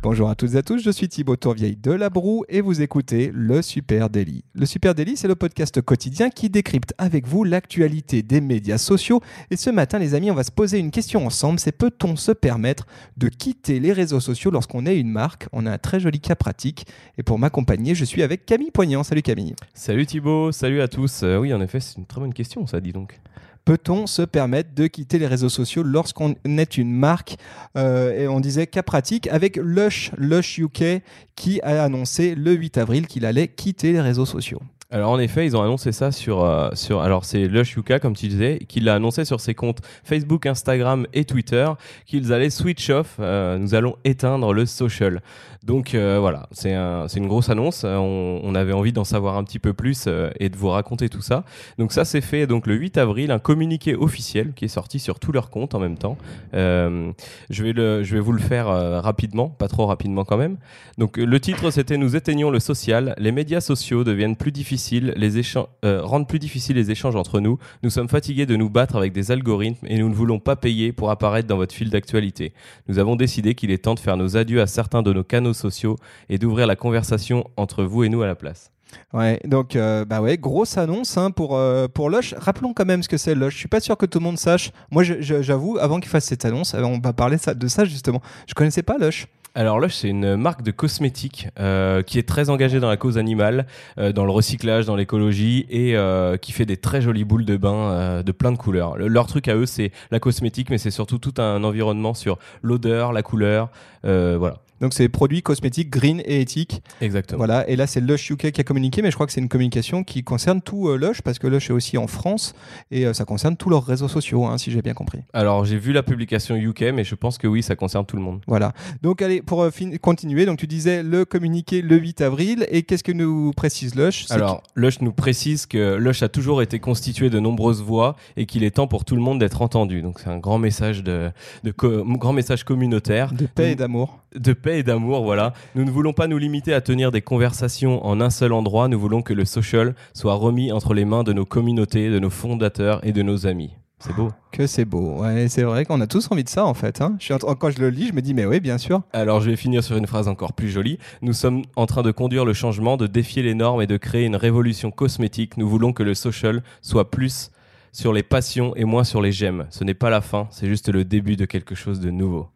Bonjour à toutes et à tous, je suis Thibaut Tourvieille de La Broue et vous écoutez Le Super Daily. Le Super Daily, c'est le podcast quotidien qui décrypte avec vous l'actualité des médias sociaux. Et ce matin, les amis, on va se poser une question ensemble, c'est peut-on se permettre de quitter les réseaux sociaux lorsqu'on est une marque? On a un très joli cas pratique. Et pour m'accompagner, je suis avec Camille Poignant. Salut Camille. Salut Thibaut, salut à tous. Euh, oui, en effet, c'est une très bonne question, ça dit donc. Peut-on se permettre de quitter les réseaux sociaux lorsqu'on est une marque? Euh, Et on disait cas pratique avec Lush, Lush UK, qui a annoncé le 8 avril qu'il allait quitter les réseaux sociaux. Alors en effet, ils ont annoncé ça sur euh, sur alors c'est Lush Yuka comme tu disais, qu'il l'a annoncé sur ses comptes Facebook, Instagram et Twitter qu'ils allaient switch off. euh, nous allons éteindre le social. Donc euh, voilà, c'est un, c'est une grosse annonce. On, avait envie d'en savoir un petit peu plus et de vous raconter tout ça. Donc ça c'est fait donc le 8 avril, un communiqué officiel qui est sorti sur tous leurs comptes en même temps. Je vais je vais vous le faire rapidement, pas trop rapidement quand même. Donc le titre c'était nous éteignons le social, les médias sociaux deviennent plus difficiles, les échanges euh, rendent plus difficiles les échanges entre nous. Nous sommes fatigués de nous battre avec des algorithmes et nous ne voulons pas payer pour apparaître dans votre fil d'actualité. Nous avons décidé qu'il est temps de faire nos adieux à certains de nos canaux sociaux et d'ouvrir la conversation entre vous et nous à la place. Ouais, donc euh, bah ouais, grosse annonce hein, pour euh, pour Lush. Rappelons quand même ce que c'est Lush. Je suis pas sûr que tout le monde sache. Moi, j'avoue, avant qu'il fasse cette annonce, euh, on va parler de ça justement. Je connaissais pas Lush. Alors Lush, c'est une marque de cosmétiques euh, qui est très engagée dans la cause animale, euh, dans le recyclage, dans l'écologie et euh, qui fait des très jolies boules de bain de plein de couleurs. Le- leur truc à eux, c'est la cosmétique, mais c'est surtout tout un environnement sur l'odeur, la couleur, voilà. Donc c'est produits cosmétiques green et éthiques. Exactement. Voilà. Et là, c'est Lush UK qui a communiqué, mais je crois que c'est une communication qui concerne tout euh, Lush parce que Lush est aussi en France et euh, ça concerne tous leurs réseaux sociaux, hein, si j'ai bien compris. Alors j'ai vu la publication UK, mais je pense que oui, ça concerne tout le monde. Voilà. Donc allez, pour euh, continuer, donc tu disais le communiqué le 8 avril et qu'est-ce que nous précise Lush? Alors, Lush nous précise que Lush a toujours été constitué de nombreuses voix et qu'il est temps pour tout le monde d'être entendu. Donc, c'est un grand message de, grand message communautaire, de paix et d'amour. De paix et d'amour. Voilà. Nous ne voulons pas nous limiter à tenir des conversations en un seul endroit. Nous voulons que le social soit remis entre les mains de nos communautés, de nos fondateurs et de nos amis. C'est beau. Que c'est beau. Ouais, c'est vrai qu'on a tous envie de ça en fait. hein. Je suis en train- quand je le lis, je me dis mais oui, bien sûr. Alors, je vais finir sur une phrase encore plus jolie. Nous sommes en train de conduire le changement, de défier les normes et de créer une révolution cosmétique. Nous voulons que le social soit plus sur les passions et moins sur les j'aime. Ce n'est pas la fin, c'est juste le début de quelque chose de nouveau.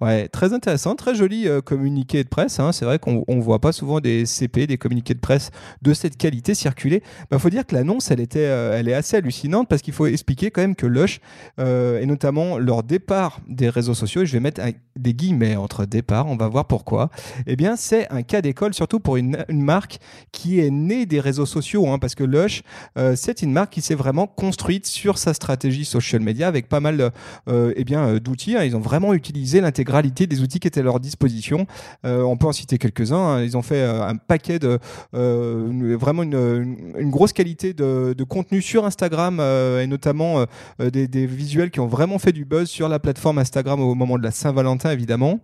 Ouais, très intéressant, très joli euh, communiqué de presse. hein. C'est vrai qu'on on voit pas souvent des CP, des communiqués de presse de cette qualité circuler. Il faut dire que l'annonce, elle euh, elle est assez hallucinante parce qu'il faut expliquer quand même que Lush euh, et notamment leur départ des réseaux sociaux. Et je vais mettre des guillemets entre départ. On va voir pourquoi. Eh bien, c'est un cas d'école surtout pour une, marque qui est née des réseaux sociaux, hein, parce que Lush, c'est une marque qui s'est vraiment construite sur sa stratégie social media avec pas mal eh d'outils. hein. Ils ont vraiment utilisé l'intégralité des outils qui étaient à leur disposition. Euh, on peut en citer quelques-uns. hein. Ils ont fait euh, un paquet de euh, vraiment une, grosse qualité de, contenu sur Instagram et notamment des, des visuels qui ont vraiment fait du buzz sur la plateforme Instagram au moment de la Saint-Valentin évidemment.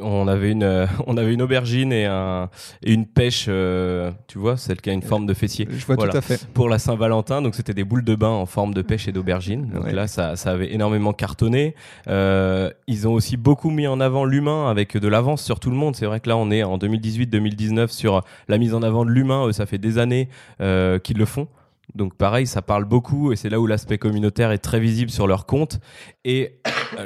On avait une, euh, on avait une aubergine et, un, et une pêche, euh, tu vois, celle qui a une forme de fessier. Je vois Voilà. tout à fait. Pour la Saint-Valentin, donc c'était des boules de bain en forme de pêche et d'aubergine. Donc Ouais. là, ça, ça avait énormément cartonné. Euh, ils ont aussi beaucoup mis en avant l'humain avec de l'avance sur tout le monde. C'est vrai que là, on est en 2018-2019 sur la mise en avant de l'humain. Ça fait des années euh, qu'ils le font. Donc pareil, ça parle beaucoup et c'est là où l'aspect communautaire est très visible sur leur compte. Et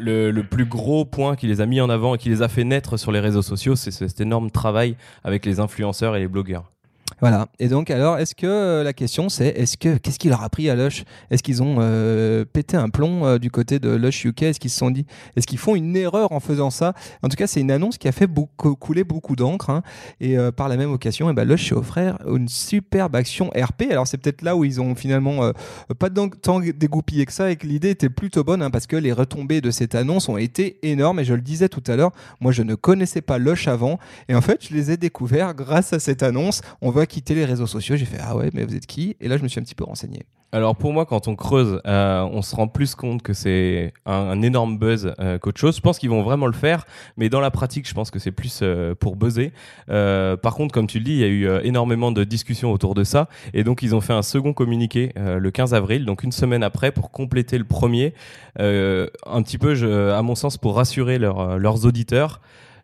le, le plus gros point qui les a mis en avant et qui les a fait naître sur les réseaux sociaux, c'est cet énorme travail avec les influenceurs et les blogueurs. Voilà. Et donc, alors, est-ce que euh, la question c'est, est-ce que qu'est-ce qu'il leur a pris à Lush? Est-ce qu'ils ont euh, pété un plomb euh, du côté de Lush UK Est-ce qu'ils se sont dit, est-ce qu'ils font une erreur en faisant ça? En tout cas, c'est une annonce qui a fait beaucoup, couler beaucoup d'encre. hein. Et par la même occasion, eh ben, offert une superbe action RP. Alors, c'est peut-être là où ils ont finalement pas tant- dégoupillé que ça et que l'idée était plutôt bonne hein, parce que les retombées de cette annonce ont été énormes. Et je le disais tout à l'heure, moi, je ne connaissais pas Lush avant. Et en fait, je les ai découverts grâce à cette annonce. On quitter les réseaux sociaux. J'ai fait ah ouais, mais vous êtes qui? Et là, je me suis un petit peu renseigné. Alors pour moi, quand on creuse, euh, on se rend plus compte que c'est un, énorme buzz euh, qu'autre chose. Je pense qu'ils vont vraiment le faire, mais dans la pratique, je pense que c'est plus euh, pour buzzer. par contre, comme tu le dis, il y a eu énormément de discussions autour de ça, et donc ils ont fait un second communiqué le 15 avril, donc une semaine après, pour compléter le premier, un petit peu, à mon sens, pour rassurer leurs auditeurs.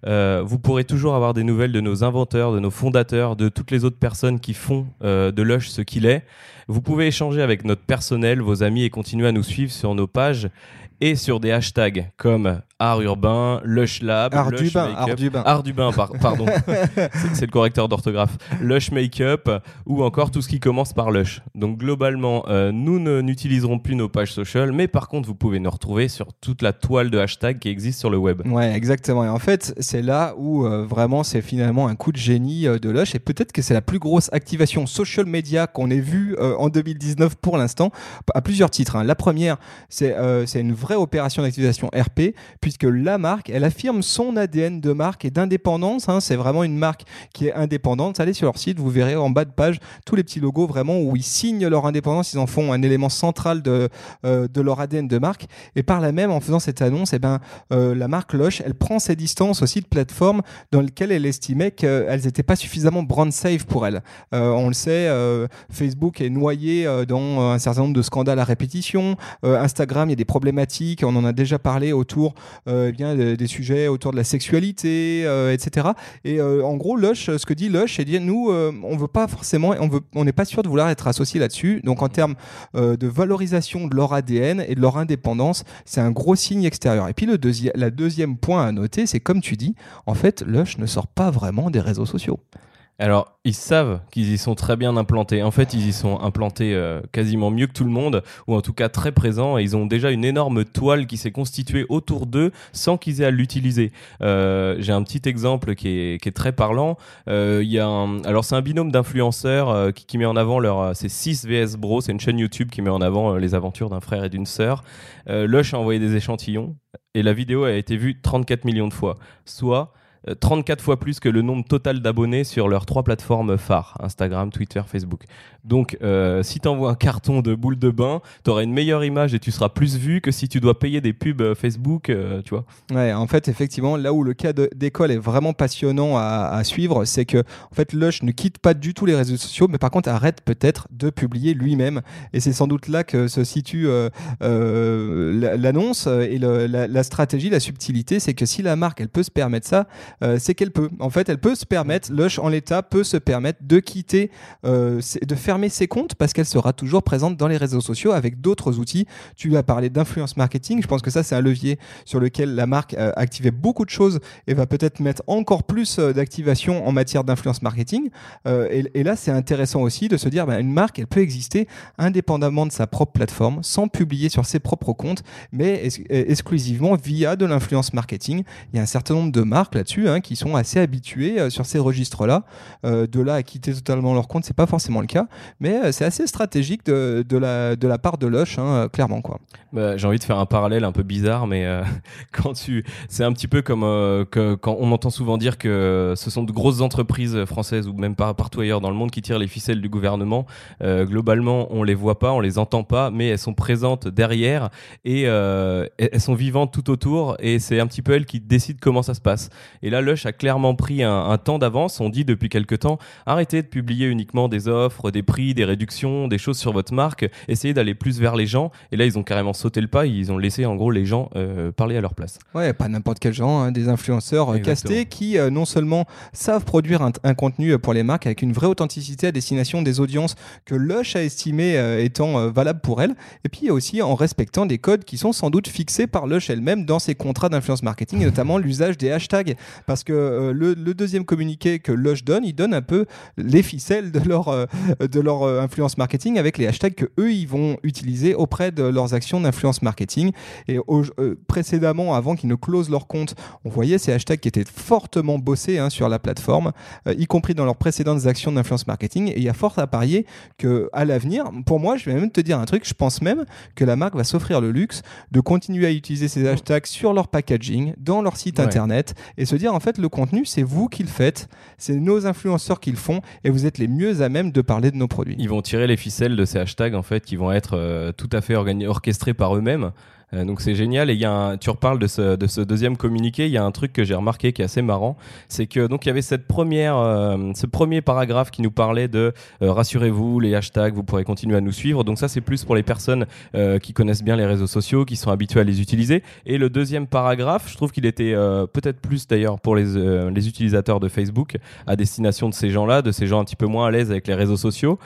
Euh, vous pourrez toujours avoir des nouvelles de nos inventeurs, de nos fondateurs, de toutes les autres personnes qui font euh, de Lush ce qu'il est. Vous pouvez échanger avec notre personnel, vos amis et continuer à nous suivre sur nos pages et sur des hashtags comme art urbain, Lush Lab, art Lush bain, art du bain, art du bain, pardon, c'est le correcteur d'orthographe, Lush Makeup ou encore tout ce qui commence par Lush. Donc globalement, euh, nous n'utiliserons plus nos pages social, mais par contre, vous pouvez nous retrouver sur toute la toile de hashtags qui existe sur le web. Ouais, exactement. Et en fait, c'est là où euh, vraiment c'est finalement un coup de génie euh, de Lush et peut-être que c'est la plus grosse activation social media qu'on ait vue en 2019 pour l'instant, à plusieurs titres. Hein. La première, c'est une vraie opération d'activation RP, puis puisque la marque, elle affirme son ADN de marque et d'indépendance. Hein. c'est vraiment une marque qui est indépendante. Allez sur leur site, vous verrez en bas de page tous les petits logos vraiment où ils signent leur indépendance. Ils en font un élément central de, euh, de leur ADN de marque. Et par là même, en faisant cette annonce, eh ben, euh, la marque Loche, elle prend ses distances aussi de plateformes dans lesquelles elle estimait qu'elles n'étaient pas suffisamment brand safe pour elle. Euh, on le sait, Facebook est noyé dans un certain nombre de scandales à répétition. Instagram, il y a des problématiques. On en a déjà parlé autour eh bien des sujets autour de la sexualité, euh, etc. Et euh, en gros, Lush, ce que dit Lush, c'est dire nous, on veut pas forcément, on veut, on n'est pas sûr de vouloir être associé là-dessus. Donc en termes de valorisation de leur ADN et de leur indépendance, c'est un gros signe extérieur. Et puis le deuxième, la deuxième point à noter, c'est comme tu dis, en fait, Lush ne sort pas vraiment des réseaux sociaux. Alors, ils savent qu'ils y sont très bien implantés. En fait, ils y sont implantés euh, quasiment mieux que tout le monde, ou en tout cas très présents, et ils ont déjà une énorme toile qui s'est constituée autour d'eux sans qu'ils aient à l'utiliser. Euh, j'ai un petit exemple qui est, très parlant. Euh, y a alors c'est un binôme d'influenceurs qui, met en avant leur, c'est 6 VS Bro, c'est une chaîne YouTube qui met en avant les aventures d'un frère et d'une sœur. Lush a envoyé des échantillons, et la vidéo a été vue 34 millions de fois, soit 34 fois plus que le nombre total d'abonnés sur leurs trois plateformes phares, Instagram, Twitter, Facebook. Donc, euh, si tu envoies un carton de boule de bain, tu auras une meilleure image et tu seras plus vu que si tu dois payer des pubs euh, Facebook, euh, tu vois. Ouais, en fait, effectivement, là où le cas d'école est vraiment passionnant à, suivre, c'est que en fait, Lush ne quitte pas du tout les réseaux sociaux, mais par contre arrête peut-être de publier lui-même. Et c'est sans doute là que se situe l'annonce et la, stratégie, la subtilité, c'est que si la marque, elle peut se permettre ça, c'est qu'elle peut. En fait, elle peut se permettre, Lush en l'état peut se permettre de quitter, de faire fermer ses comptes parce qu'elle sera toujours présente dans les réseaux sociaux avec d'autres outils. Tu as parlé d'influence marketing. Je pense que ça, c'est un levier sur lequel la marque a activé beaucoup de choses et va peut-être mettre encore plus euh, d'activation en matière d'influence marketing. Euh, et, là, c'est intéressant aussi de se dire, bah, une marque, elle peut exister indépendamment de sa propre plateforme, sans publier sur ses propres comptes, mais exclusivement via de l'influence marketing. Il y a un certain nombre de marques là-dessus hein, qui sont assez habituées euh, sur ces registres-là. de là à quitter totalement leur compte, c'est pas forcément le cas mais euh, c'est assez stratégique de, la, de la part de Lush, hein, euh, clairement. Quoi. Bah, j'ai envie de faire un parallèle un peu bizarre, mais euh, quand tu, c'est un petit peu comme quand on entend souvent dire que ce sont de grosses entreprises françaises ou même partout ailleurs dans le monde qui tirent les ficelles du gouvernement. globalement, on les voit pas, on les entend pas, mais elles sont présentes derrière et elles sont vivantes tout autour et c'est un petit peu elles qui décident comment ça se passe. Et là, Lush a clairement pris un, un temps d'avance. On dit depuis quelque temps, arrêtez de publier uniquement des offres, des prix, des réductions, des choses sur votre marque, essayez d'aller plus vers les gens. Et là, ils ont carrément sauté le pas, ils ont laissé en gros les gens euh, parler à leur place. Ouais, pas n'importe quel genre, hein, des influenceurs euh, castés qui euh, non seulement savent produire un, contenu pour les marques avec une vraie authenticité à destination des audiences que Lush a estimé étant valable pour elles, et puis aussi en respectant des codes qui sont sans doute fixés par Lush elle-même dans ses contrats d'influence marketing, et notamment l'usage des hashtags. Parce que le, deuxième communiqué que Lush donne, il donne un peu les ficelles de leur, de leur euh, influence marketing avec les hashtags que eux ils vont utiliser auprès de leurs actions d'influence marketing. Et euh, précédemment, avant qu'ils ne closent leur compte, on voyait ces hashtags qui étaient fortement bossés hein, sur la plateforme, euh, y compris dans leurs précédentes actions d'influence marketing. Et il y a fort à parier que à l'avenir, pour moi, je vais même te dire un truc, je pense même que la marque va s'offrir le luxe de continuer à utiliser ces hashtags sur leur packaging, dans leur site internet, et se dire en fait le contenu c'est vous qui le faites, c'est nos influenceurs qui le font et vous êtes les mieux à même de parler de nos produits. Ils vont tirer les ficelles de ces hashtags en fait qui vont être euh, tout à fait orchestrés par eux-mêmes. Euh, donc c'est génial et il y a un, tu reparles de ce, de ce deuxième communiqué, il y a un truc que j'ai remarqué qui est assez marrant, c'est que donc il y avait cette première, euh, ce premier paragraphe qui nous parlait de euh, rassurez-vous les hashtags, vous pourrez continuer à nous suivre. Donc ça c'est plus pour les personnes qui connaissent bien les réseaux sociaux, qui sont habituées à les utiliser. Et le deuxième paragraphe, je trouve qu'il était peut-être plus d'ailleurs pour les, les utilisateurs de Facebook à destination de ces gens-là, de ces gens un petit peu moins à l'aise avec les réseaux sociaux.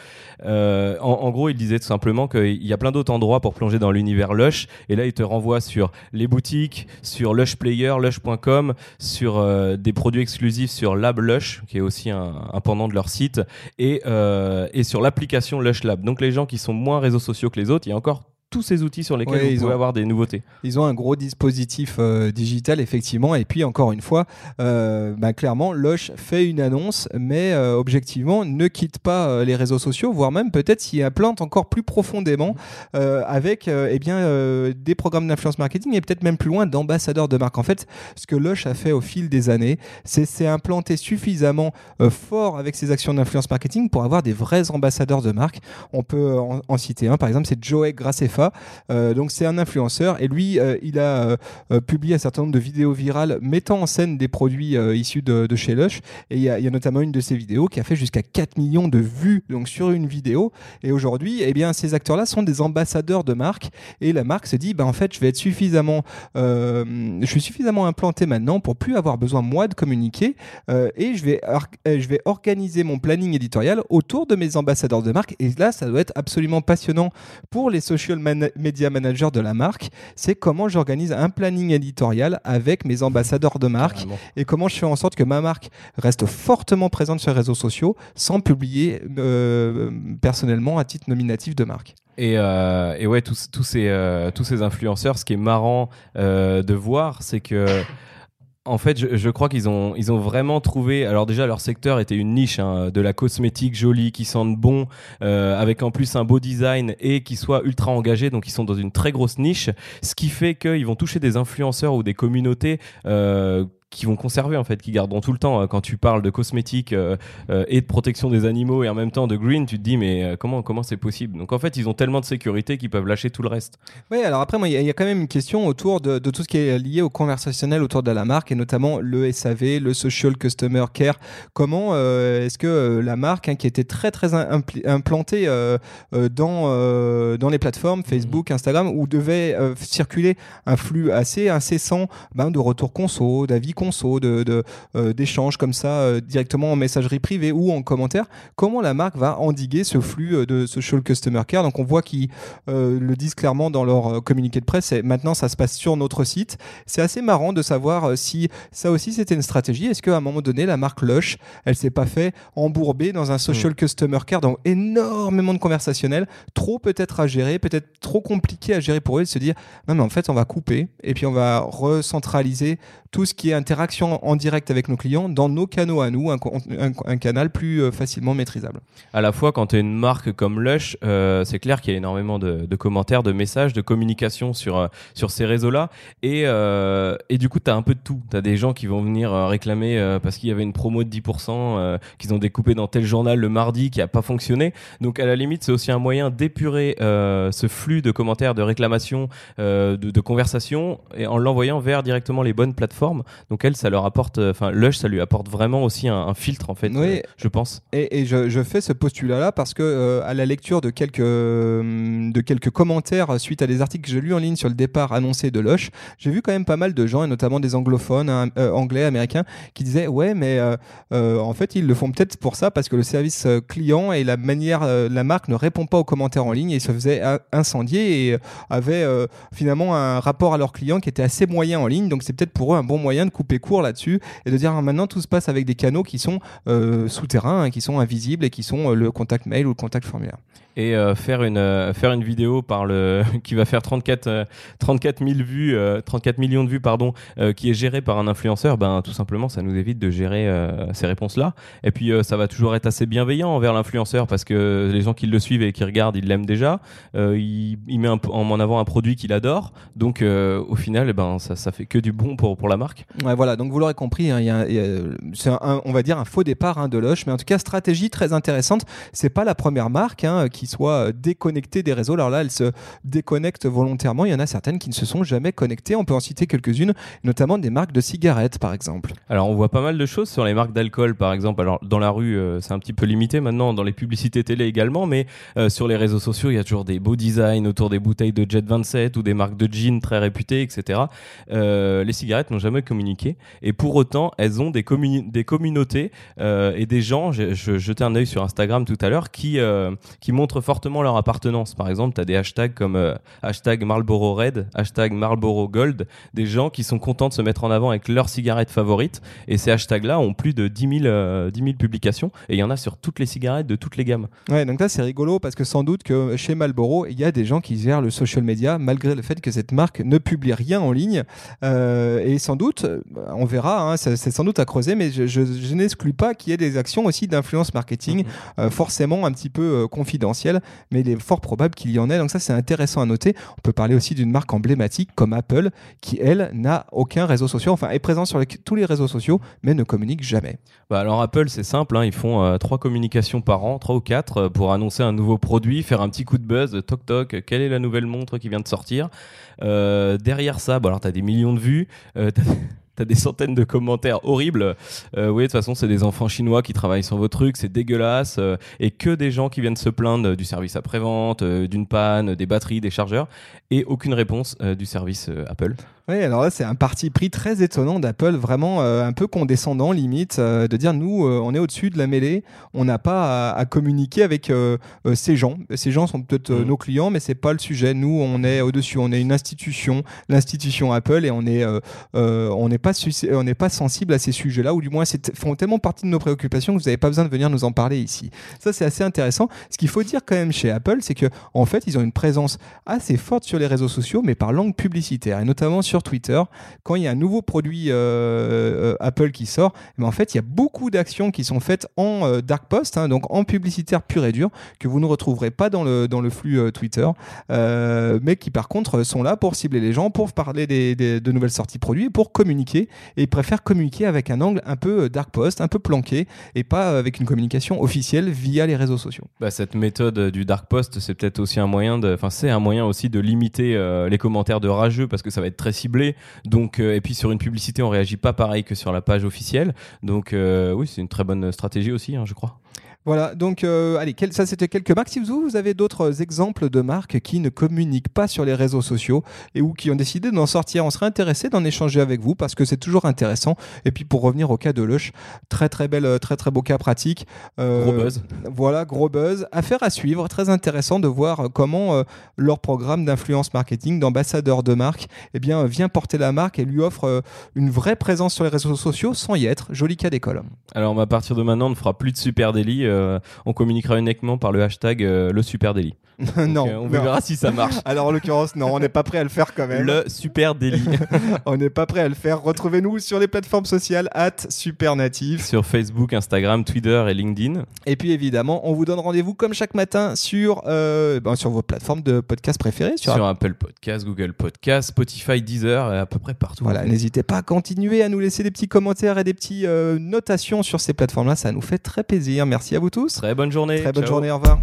En, gros, il disait tout simplement qu'il y a plein d'autres endroits pour plonger dans l'univers Lush. Et là, te renvoie sur les boutiques, sur Lush Player, Lush.com, sur euh, des produits exclusifs sur Lab Lush, qui est aussi un, pendant de leur site, et, euh, et sur l'application Lush Lab. Donc les gens qui sont moins réseaux sociaux que les autres, il y a encore tous ces outils sur lesquels vous pouvez avoir des nouveautés. Ils ont un gros dispositif euh, digital, effectivement. Et puis, encore une fois, euh, bah, clairement, Lush fait une annonce, mais euh, objectivement, ne quitte pas les réseaux sociaux, voire même peut-être s'y implante encore plus profondément avec eh bien, des programmes d'influence marketing et peut-être même plus loin d'ambassadeurs de marque. En fait, ce que Lush a fait au fil des années, c'est implanter suffisamment fort avec ses actions d'influence marketing pour avoir des vrais ambassadeurs de marque. On peut en, citer un, par exemple, c'est Joey Graceffa euh, donc c'est un influenceur et lui, euh, il a euh, publié un certain nombre de vidéos virales mettant en scène des produits issus de, chez Lush. Et il y, a notamment une de ces vidéos qui a fait jusqu'à 4 millions de vues donc sur une vidéo. Et aujourd'hui, eh bien, ces acteurs-là sont des ambassadeurs de marque. Et la marque se dit, bah, en fait, je vais être suffisamment, je suis suffisamment implanté maintenant pour plus avoir besoin moi de communiquer. et je vais, je vais organiser mon planning éditorial autour de mes ambassadeurs de marque. Et là, ça doit être absolument passionnant pour les social média manager de la marque, c'est comment j'organise un planning éditorial avec mes ambassadeurs de marque et comment je fais en sorte que ma marque reste fortement présente sur les réseaux sociaux sans publier euh, personnellement à titre nominatif de marque. Et, euh, et ouais, tous, tous, ces, euh, tous ces influenceurs, ce qui est marrant de voir, c'est que en fait, je, crois qu'ils ont, ils ont vraiment trouvé. Alors déjà, leur secteur était une niche hein, de la cosmétique jolie, qui sente bon, euh, avec en plus un beau design et qui soit ultra engagé. Donc, ils sont dans une très grosse niche, ce qui fait qu'ils vont toucher des influenceurs ou des communautés euh, qui vont conserver en fait, qui garderont tout le temps. Quand tu parles de cosmétiques euh, euh, et de protection des animaux et en même temps de green, tu te dis mais euh, comment comment c'est possible? Donc en fait, ils ont tellement de sécurité qu'ils peuvent lâcher tout le reste. Oui, alors après moi, il y, a quand même une question autour de, tout ce qui est lié au conversationnel autour de la marque et notamment le SAV, le Social Customer Care. Comment est-ce que la marque, hein, qui était très très implantée dans dans les plateformes Facebook, Instagram, où devait circuler un flux assez incessant ben, de retours conso, d'avis conso, de, euh, d'échanges comme ça euh, directement en messagerie privée ou en commentaire. Comment la marque va endiguer ce flux euh, de social customer care? Donc on voit qu'ils le disent clairement dans leur communiqué de presse. Et maintenant, ça se passe sur notre site. C'est assez marrant de savoir si ça aussi c'était une stratégie. Est-ce qu'à un moment donné, la marque Lush, elle s'est pas fait embourber dans un social mm. customer care, dans énormément de conversationnel, trop peut-être à gérer, peut-être trop compliqué à gérer pour eux de se dire non mais en fait on va couper et puis on va recentraliser tout ce qui est interaction en direct avec nos clients dans nos canaux à nous, un, canal plus euh, facilement maîtrisable. À la fois, quand tu es une marque comme Lush, euh, c'est clair qu'il y a énormément de, commentaires, de messages, de communication sur, euh, sur ces réseaux-là. Et, et du coup, tu as un peu de tout. Tu as des gens qui vont venir réclamer parce qu'il y avait une promo de 10% qu'ils ont découpé dans tel journal le mardi qui n'a pas fonctionné. Donc, à la limite, c'est aussi un moyen d'épurer ce flux de commentaires, de réclamations, de, de conversations et en l'envoyant vers directement les bonnes plateformes. Donc, elle, ça leur apporte, euh, enfin, Lush, ça lui apporte vraiment aussi un, filtre, en fait, oui. Euh, je pense. Et, je, fais ce postulat-là parce que, euh, à la lecture de quelques, de quelques commentaires suite à des articles que j'ai lus en ligne sur le départ annoncé de Lush, j'ai vu quand même pas mal de gens, et notamment des anglophones, hein, anglais, américains, qui disaient Ouais, mais en fait, ils le font peut-être pour ça parce que le service client et la manière, la marque ne répond pas aux commentaires en ligne et se faisait incendier et avait finalement un rapport à leurs clients qui était assez moyen en ligne. Donc, c'est peut-être pour eux un bon moyen de couper court là-dessus et de dire ah, maintenant tout se passe avec des canaux qui sont euh, souterrains, hein, qui sont invisibles et qui sont euh, le contact mail ou le contact formulaire. Et euh, faire une faire une vidéo par le qui va faire 34 34 000 vues 34 millions de vues pardon qui est gérée par un influenceur ben tout simplement ça nous évite de gérer ces réponses là et puis ça va toujours être assez bienveillant envers l'influenceur parce que les gens qui le suivent et qui regardent ils l'aiment déjà. Il, il, met en avant un produit qu'il adore. Donc au final eh ben ça, ça fait que du bon pour pour la la marque. Ouais, voilà, donc vous l'aurez compris, hein, il y a- il y a- c'est un- on va dire un faux départ hein, de Lush, mais en tout cas stratégie très intéressante. C'est pas la première marque hein, qui soit euh, déconnectée des réseaux. Alors là, elle se déconnecte volontairement. Il y en a certaines qui ne se sont jamais connectées. On peut en citer quelques-unes, notamment des marques de cigarettes, par exemple. Alors on voit pas mal de choses sur les marques d'alcool par exemple. Alors dans la rue euh, c'est un petit peu limité maintenant, dans les publicités télé également, mais euh, sur les réseaux sociaux il y a toujours des beaux designs autour des bouteilles de Jet 27 ou des marques de jeans très réputées, etc. Euh, les cigarettes n'ont jamais communiqué et pour autant elles ont des, des communautés euh, et des gens, je, je jetais un œil sur Instagram tout à l'heure, qui, euh, qui montrent fortement leur appartenance. Par exemple tu as des hashtags comme euh, hashtag Marlboro Red, hashtag Marlboro Gold, des gens qui sont contents de se mettre en avant avec leur cigarette favorite et ces hashtags-là ont plus de 10 000, euh, 10 000 publications et il y en a sur toutes les cigarettes de toutes les gammes. Ouais, donc là c'est rigolo parce que sans doute que chez Marlboro, il y a des gens qui gèrent le social media malgré le fait que cette marque ne publie rien en ligne. Et sans doute, euh, on verra, hein, c'est sans doute à creuser, mais je, je- je n'exclus pas qu'il y ait des actions aussi d'influence marketing, euh, forcément un petit peu euh, confidentielles, mais il est fort probable qu'il y en ait. Donc ça c'est intéressant à noter. On peut parler aussi d'une marque emblématique comme Apple qui elle n'a aucun réseau social, enfin est présent sur les- tous les réseaux sociaux, mais ne communique jamais. Bah alors Apple c'est simple, hein, ils font euh, trois communications par an, trois ou quatre, pour annoncer un nouveau produit, faire un petit coup de buzz, toc toc, quelle est la nouvelle montre qui vient de sortir. Derrière ça, bah alors t'as des millions de vues, t'as T'as des centaines de commentaires horribles. Euh, oui, de toute façon, c'est des enfants chinois qui travaillent sur vos trucs, c'est dégueulasse. euh, et que des gens qui viennent se plaindre du service après-vente, euh, d'une panne, des batteries, des chargeurs. Et aucune réponse du service Apple. Oui, alors là, c'est un parti pris très étonnant d'Apple, vraiment euh, un peu condescendant, limite, euh, de dire nous, euh, on est au-dessus de la mêlée, on n'a pas à, à communiquer avec ces gens. Ces gens sont peut-être Mhm. nos clients, mais c'est pas le sujet. Nous, on est au-dessus, on est une institution, l'institution Apple, et on est, euh, on n'est pas, on n'est pas sensible à ces sujets-là, ou du moins, c'est font tellement partie de nos préoccupations que vous n'avez pas besoin de venir nous en parler ici. Ça, c'est assez intéressant. Ce qu'il faut dire quand même chez Apple, c'est que en fait, ils ont une présence assez forte sur les réseaux sociaux, mais par langue publicitaire, et notamment sur Twitter. Quand il y a un nouveau produit euh, euh, Apple qui sort, eh ben, en fait, il y a beaucoup d'actions qui sont faites en euh, dark post, hein, donc en publicitaire pur et dur, que vous ne retrouverez pas dans le, dans le flux Twitter, mais qui par contre sont là pour cibler les gens, pour parler des, de nouvelles sorties produits, pour communiquer, et ils préfèrent communiquer avec un angle un peu dark post, un peu planqué, et pas avec une communication officielle via les réseaux sociaux. Bah, cette méthode du dark post, c'est peut-être aussi un moyen de, enfin c'est un moyen aussi de limiter les commentaires de rageux parce que ça va être très Donc euh, et puis sur une publicité, on réagit pas pareil que sur la page officielle. Donc euh, oui, c'est une très bonne stratégie aussi, hein, je crois. Voilà, donc euh, allez, quel- ça c'était quelques marques. Si vous, vous avez d'autres exemples de marques qui ne communiquent pas sur les réseaux sociaux et ou qui ont décidé d'en sortir, on serait intéressé d'en échanger avec vous parce que c'est toujours intéressant. Et puis pour revenir au cas de Lush, très très belle, euh, très très beau cas pratique. Euh, Gros buzz. Voilà, gros buzz. Affaire à suivre, très intéressant de voir comment euh, leur programme d'influence marketing, d'ambassadeur de marque, eh bien, vient porter la marque et lui offre une vraie présence sur les réseaux sociaux sans y être. Joli cas d'école. Alors à partir de maintenant, on ne fera plus de super délit. Euh, on communiquera uniquement par le hashtag euh, le super délit. Donc, non, euh, on non. verra si ça marche. Alors en l'occurrence, non, on n'est pas prêt à le faire quand même. Le super délit On n'est pas prêt à le faire. Retrouvez-nous sur les plateformes sociales at Supernative. sur Facebook, Instagram, Twitter et LinkedIn. Et puis évidemment, on vous donne rendez-vous comme chaque matin sur, euh, ben, sur vos plateformes de podcast préférées. Sur, Sur Apple Podcast, Google Podcast, Spotify, Deezer, et à peu près partout. Voilà, n'hésitez pas à continuer à nous laisser des petits commentaires et des petites notations sur ces plateformes-là. Ça nous fait très plaisir. Merci à vous tous. Très bonne journée. Très bonne Ciao. journée. Au revoir.